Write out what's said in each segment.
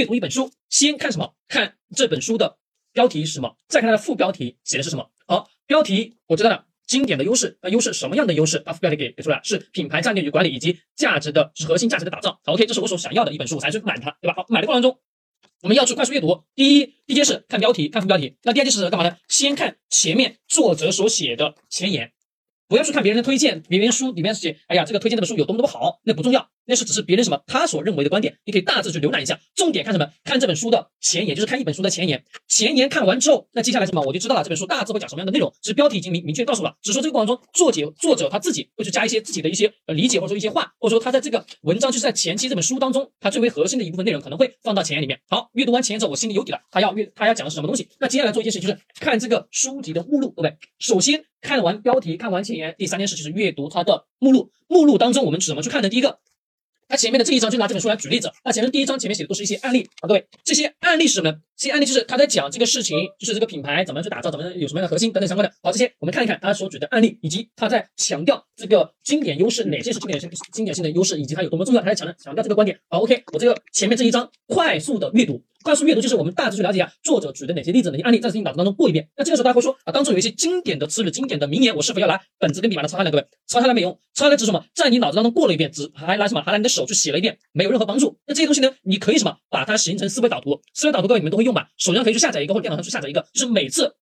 阅读一本书，先看什么？看这本书的标题是什么？再看它的副标题写的是什么？好，标题我知道了，经典的优势，那优势什么样的优势？把副标题给给出来，是品牌战略与管理以及价值的核心价值的打造。好，OK，这是我所想要的一本书，我才去买它，对吧？好，买的过程中，我们要去快速阅读。第一，第一件事看标题，看副标题。那第二件事干嘛呢？先看前面作者所写的前言。不要去看别人的推荐，别人书里面写，哎呀，这个推荐这本书有多么多么好，那不重要，那是只是别人什么他所认为的观点，你可以大致去浏览一下，重点看什么？看这本书的前言，就是看一本书的前言。前言看完之后，那接下来什么？我就知道了，这本书大致会讲什么样的内容。其实标题已经明明确告诉了，只是说这个过程中，作者作者他自己会去加一些自己的一些呃理解，或者说一些话，或者说他在这个文章就是在前期这本书当中，他最为核心的一部分内容可能会放到前言里面。好，阅读完前言之后，我心里有底了，他要阅他要讲的是什么东西？那接下来做一件事就是看这个书籍的目录，对不对？首先。看完标题，看完前言，第三件事就是阅读它的目录。目录当中，我们怎么去看的？第一个，那前面的这一章就拿这本书来举例子。那前面第一章前面写的都是一些案例啊，各位，这些案例是什么？这些案例就是他在讲这个事情，就是这个品牌怎么去打造，怎么有什么样的核心等等相关的。好，这些我们看一看他所举的案例，以及他在强调这个经典优势，哪些是经典性、经典性的优势，以及它有多么重要，他在强调强调这个观点。好，OK，我这个前面这一章快速的阅读。快速阅读就是我们大致去了解一下作者举的哪些例子、哪些案例，在自己脑子当中过一遍。那这个时候大家会说啊，当中有一些经典的词语、经典的名言，我是否要拿本子跟笔把它抄下来？各位，抄下来没用，抄下来指什么，在你脑子当中过了一遍，只还拿什么，还拿你的手去写了一遍，没有任何帮助。那这些东西呢，你可以什么，把它形成思维导图。思维导图各位你们都会用吧？手机上可以去下载一个，或者电脑上去下载一个，就是每次。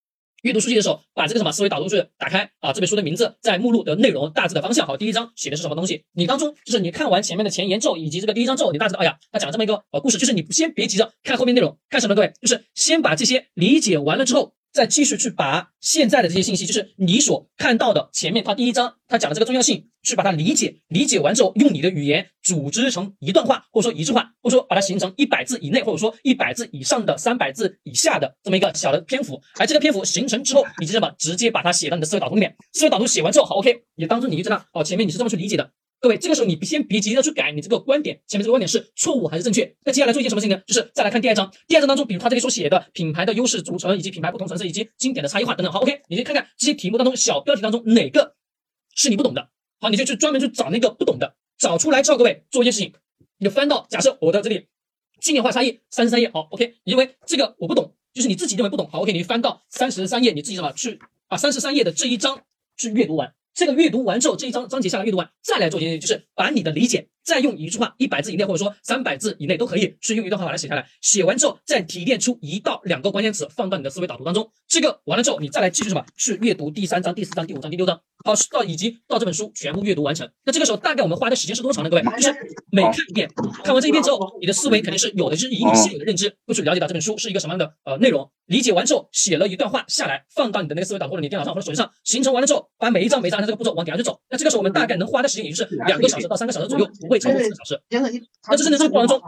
阅读书籍的时候，把这个什么思维导图去打开啊，这本书的名字在目录的内容大致的方向。好，第一章写的是什么东西？你当中就是你看完前面的前言之后，以及这个第一章之后，你大致的，哎呀，他讲了这么一个呃故事，就是你先别急着看后面内容，看什么？各位，就是先把这些理解完了之后。再继续去把现在的这些信息，就是你所看到的前面他第一章他讲的这个重要性，去把它理解，理解完之后，用你的语言组织成一段话，或者说一句话，或者说把它形成一百字以内，或者说一百字以上的三百字以下的这么一个小的篇幅。而这个篇幅形成之后，你就这么直接把它写到你的思维导图里面。思维导图写完之后，好，OK，也当做你就知道哦，前面你是这么去理解的。各位，这个时候你先别急着去改你这个观点，前面这个观点是错误还是正确？那接下来做一件什么事情呢？就是再来看第二章，第二章当中，比如他这里所写的品牌的优势组成，以及品牌不同层次，以及经典的差异化等等。好，OK，你去看看这些题目当中小标题当中哪个是你不懂的。好，你就去专门去找那个不懂的，找出来之后，各位做一件事情，你就翻到假设我的这里经典化差异三十三页。好，OK，因为这个我不懂，就是你自己认为不懂。好，OK，你翻到三十三页，你自己什么去把三十三页的这一章去阅读完。这个阅读完之后，这一章章节下来阅读完，再来做一件事，就是把你的理解再用一句话，一百字以内或者说三百字以内都可以，去用一段话把它写下来。写完之后，再提炼出一到两个关键词，放到你的思维导图当中。这个完了之后，你再来继续什么？去阅读第三章、第四章、第五章、第六章，好，到以及到这本书全部阅读完成。那这个时候大概我们花的时间是多长呢？各位，就是每看一遍，看完这一遍之后，你的思维肯定是有的，就是以你现有的认知，会去了解到这本书是一个什么样的呃内容。理解完之后，写了一段话下来，放到你的那个思维导图或者你电脑上或者手机上，形成完了之后，把每一张每一张按这个步骤往底下去走。那这个时候我们大概能花的时间也就是两个小时到三个小时左右，不会超过四个小时。那这是在这个过程中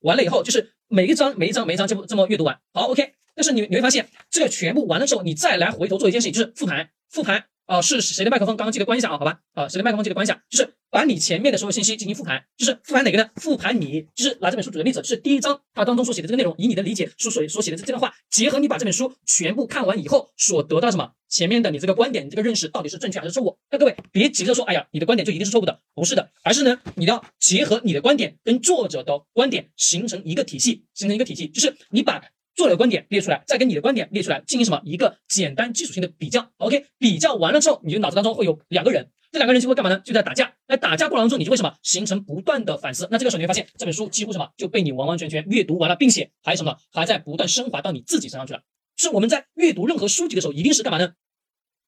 完了以后，就是每一张每一张每一张就这么阅读完。好，OK。但是你你会发现，这个全部完了之后，你再来回头做一件事情，就是复盘。复盘啊，是谁的麦克风？刚刚记得关一下啊，好吧？啊，谁的麦克风记得关一下？就是。把你前面的所有信息进行复盘，就是复盘哪个呢？复盘你就是拿这本书举的例子，就是第一章它当中所写的这个内容，以你的理解书所所写的这这段话，结合你把这本书全部看完以后所得到什么？前面的你这个观点，你这个认识到底是正确还是错误？那各位别急着说，哎呀，你的观点就一定是错误的，不是的，而是呢，你要结合你的观点跟作者的观点形成一个体系，形成一个体系，就是你把。作者的观点列出来，再跟你的观点列出来，进行什么一个简单基础性的比较？OK，比较完了之后，你就脑子当中会有两个人，这两个人就会干嘛呢？就在打架。在打架过程当中，你就会什么形成不断的反思。那这个时候你会发现，这本书几乎什么就被你完完全全阅读完了，并且还什么还在不断升华到你自己身上去了。是我们在阅读任何书籍的时候，一定是干嘛呢？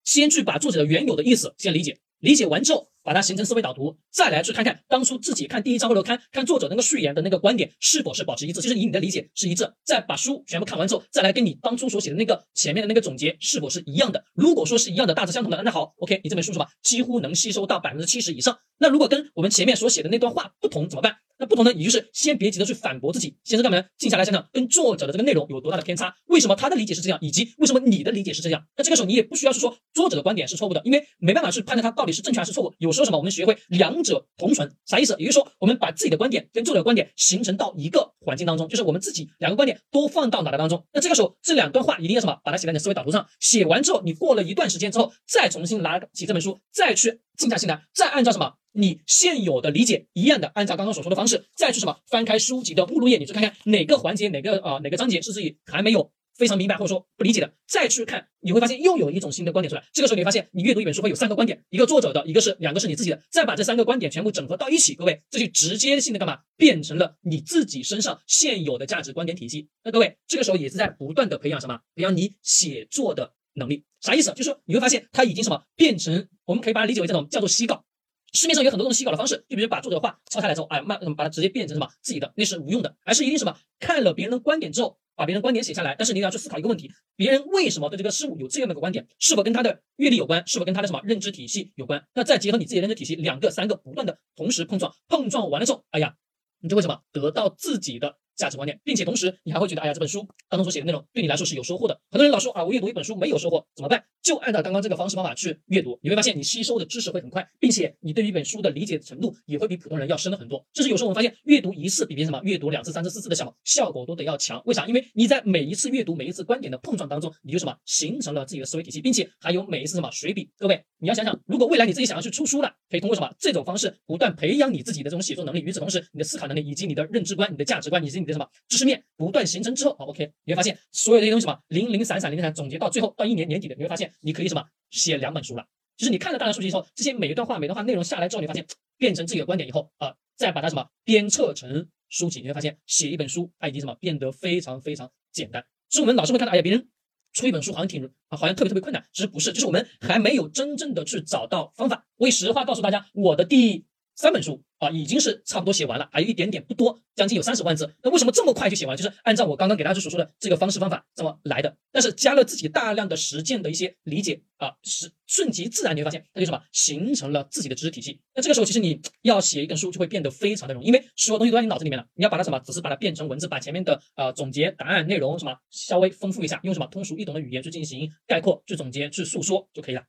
先去把作者的原有的意思先理解。理解完之后，把它形成思维导图，再来去看看当初自己看第一章或者看看作者那个序言的那个观点是否是保持一致，就是以你的理解是一致。再把书全部看完之后，再来跟你当初所写的那个前面的那个总结是否是一样的。如果说是一样的，大致相同的，那好，OK，你这本书是吧，几乎能吸收到百分之七十以上。那如果跟我们前面所写的那段话不同怎么办？那不同呢，也就是先别急着去反驳自己，先是干嘛呢？静下来想想，跟作者的这个内容有多大的偏差？为什么他的理解是这样，以及为什么你的理解是这样？那这个时候你也不需要是说作者的观点是错误的，因为没办法去判断他到底是正确还是错误。有说什么？我们学会两者同存，啥意思？也就是说，我们把自己的观点跟作者的观点形成到一个环境当中，就是我们自己两个观点都放到脑袋当中。那这个时候，这两段话一定要什么？把它写在你的思维导图上。写完之后，你过了一段时间之后，再重新拿起这本书，再去静下心来，再按照什么你现有的理解一样的，按照刚刚所说的方式，再去什么翻开书籍的目录页，你去看看哪个环节、哪个啊哪个章节是自己还没有。非常明白或者说不理解的，再去看，你会发现又有一种新的观点出来。这个时候你会发现，你阅读一本书会有三个观点，一个作者的，一个是两个是你自己的，再把这三个观点全部整合到一起，各位，这就直接性的干嘛？变成了你自己身上现有的价值观点体系。那各位，这个时候也是在不断的培养什么？培养你写作的能力。啥意思？就是说你会发现，它已经什么变成，我们可以把它理解为这种叫做洗稿。市面上有很多种洗稿的方式，就比如把作者的话抄下来之后，哎，慢把它直接变成什么自己的，那是无用的，而是一定什么看了别人的观点之后。把别人观点写下来，但是你要去思考一个问题：别人为什么对这个事物有这样的一个观点？是否跟他的阅历有关？是否跟他的什么认知体系有关？那再结合你自己的认知体系，两个、三个不断的同时碰撞，碰撞完了之后，哎呀，你就会什么得到自己的。价值观念，并且同时你还会觉得，哎呀，这本书当中所写的内容对你来说是有收获的。很多人老说啊，我阅读一本书没有收获，怎么办？就按照刚刚这个方式方法去阅读，你会发现你吸收的知识会很快，并且你对于一本书的理解程度也会比普通人要深了很多。甚至有时候我们发现，阅读一次比别什么阅读两次、三次、四次的效效果都得要强。为啥？因为你在每一次阅读、每一次观点的碰撞当中，你就什么形成了自己的思维体系，并且还有每一次什么随笔。各位，你要想想，如果未来你自己想要去出书了，可以通过什么这种方式不断培养你自己的这种写作能力。与此同时，你的思考能力以及你的认知观、你的价值观以及你的什么知识面。不断形成之后，好，OK，你会发现所有这些东西什么零零散散、零零散散总结到最后到一年年底的，你会发现你可以什么写两本书了。就是你看了大量数据之后，这些每一段话、每段话内容下来之后，你发现变成自己的观点以后啊，再把它什么编策成书籍，你会发现写一本书它已经什么变得非常非常简单。所以我们老是会看到，哎呀，别人出一本书好像挺啊，好像特别特别困难，其实不是，就是我们还没有真正的去找到方法。我以实话告诉大家，我的第。三本书啊，已经是差不多写完了，还有一点点不多，将近有三十万字。那为什么这么快就写完？就是按照我刚刚给大家所说的这个方式方法这么来的。但是加了自己大量的实践的一些理解啊，是顺其自然，你会发现它就什么形成了自己的知识体系。那这个时候其实你要写一本书就会变得非常的容易，因为所有东西都在你脑子里面了。你要把它什么，只是把它变成文字，把前面的呃总结、答案、内容什么稍微丰富一下，用什么通俗易懂的语言去进行概括、去总结、去诉说就可以了。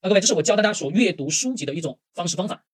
啊，各位，这是我教大家所阅读书籍的一种方式方法。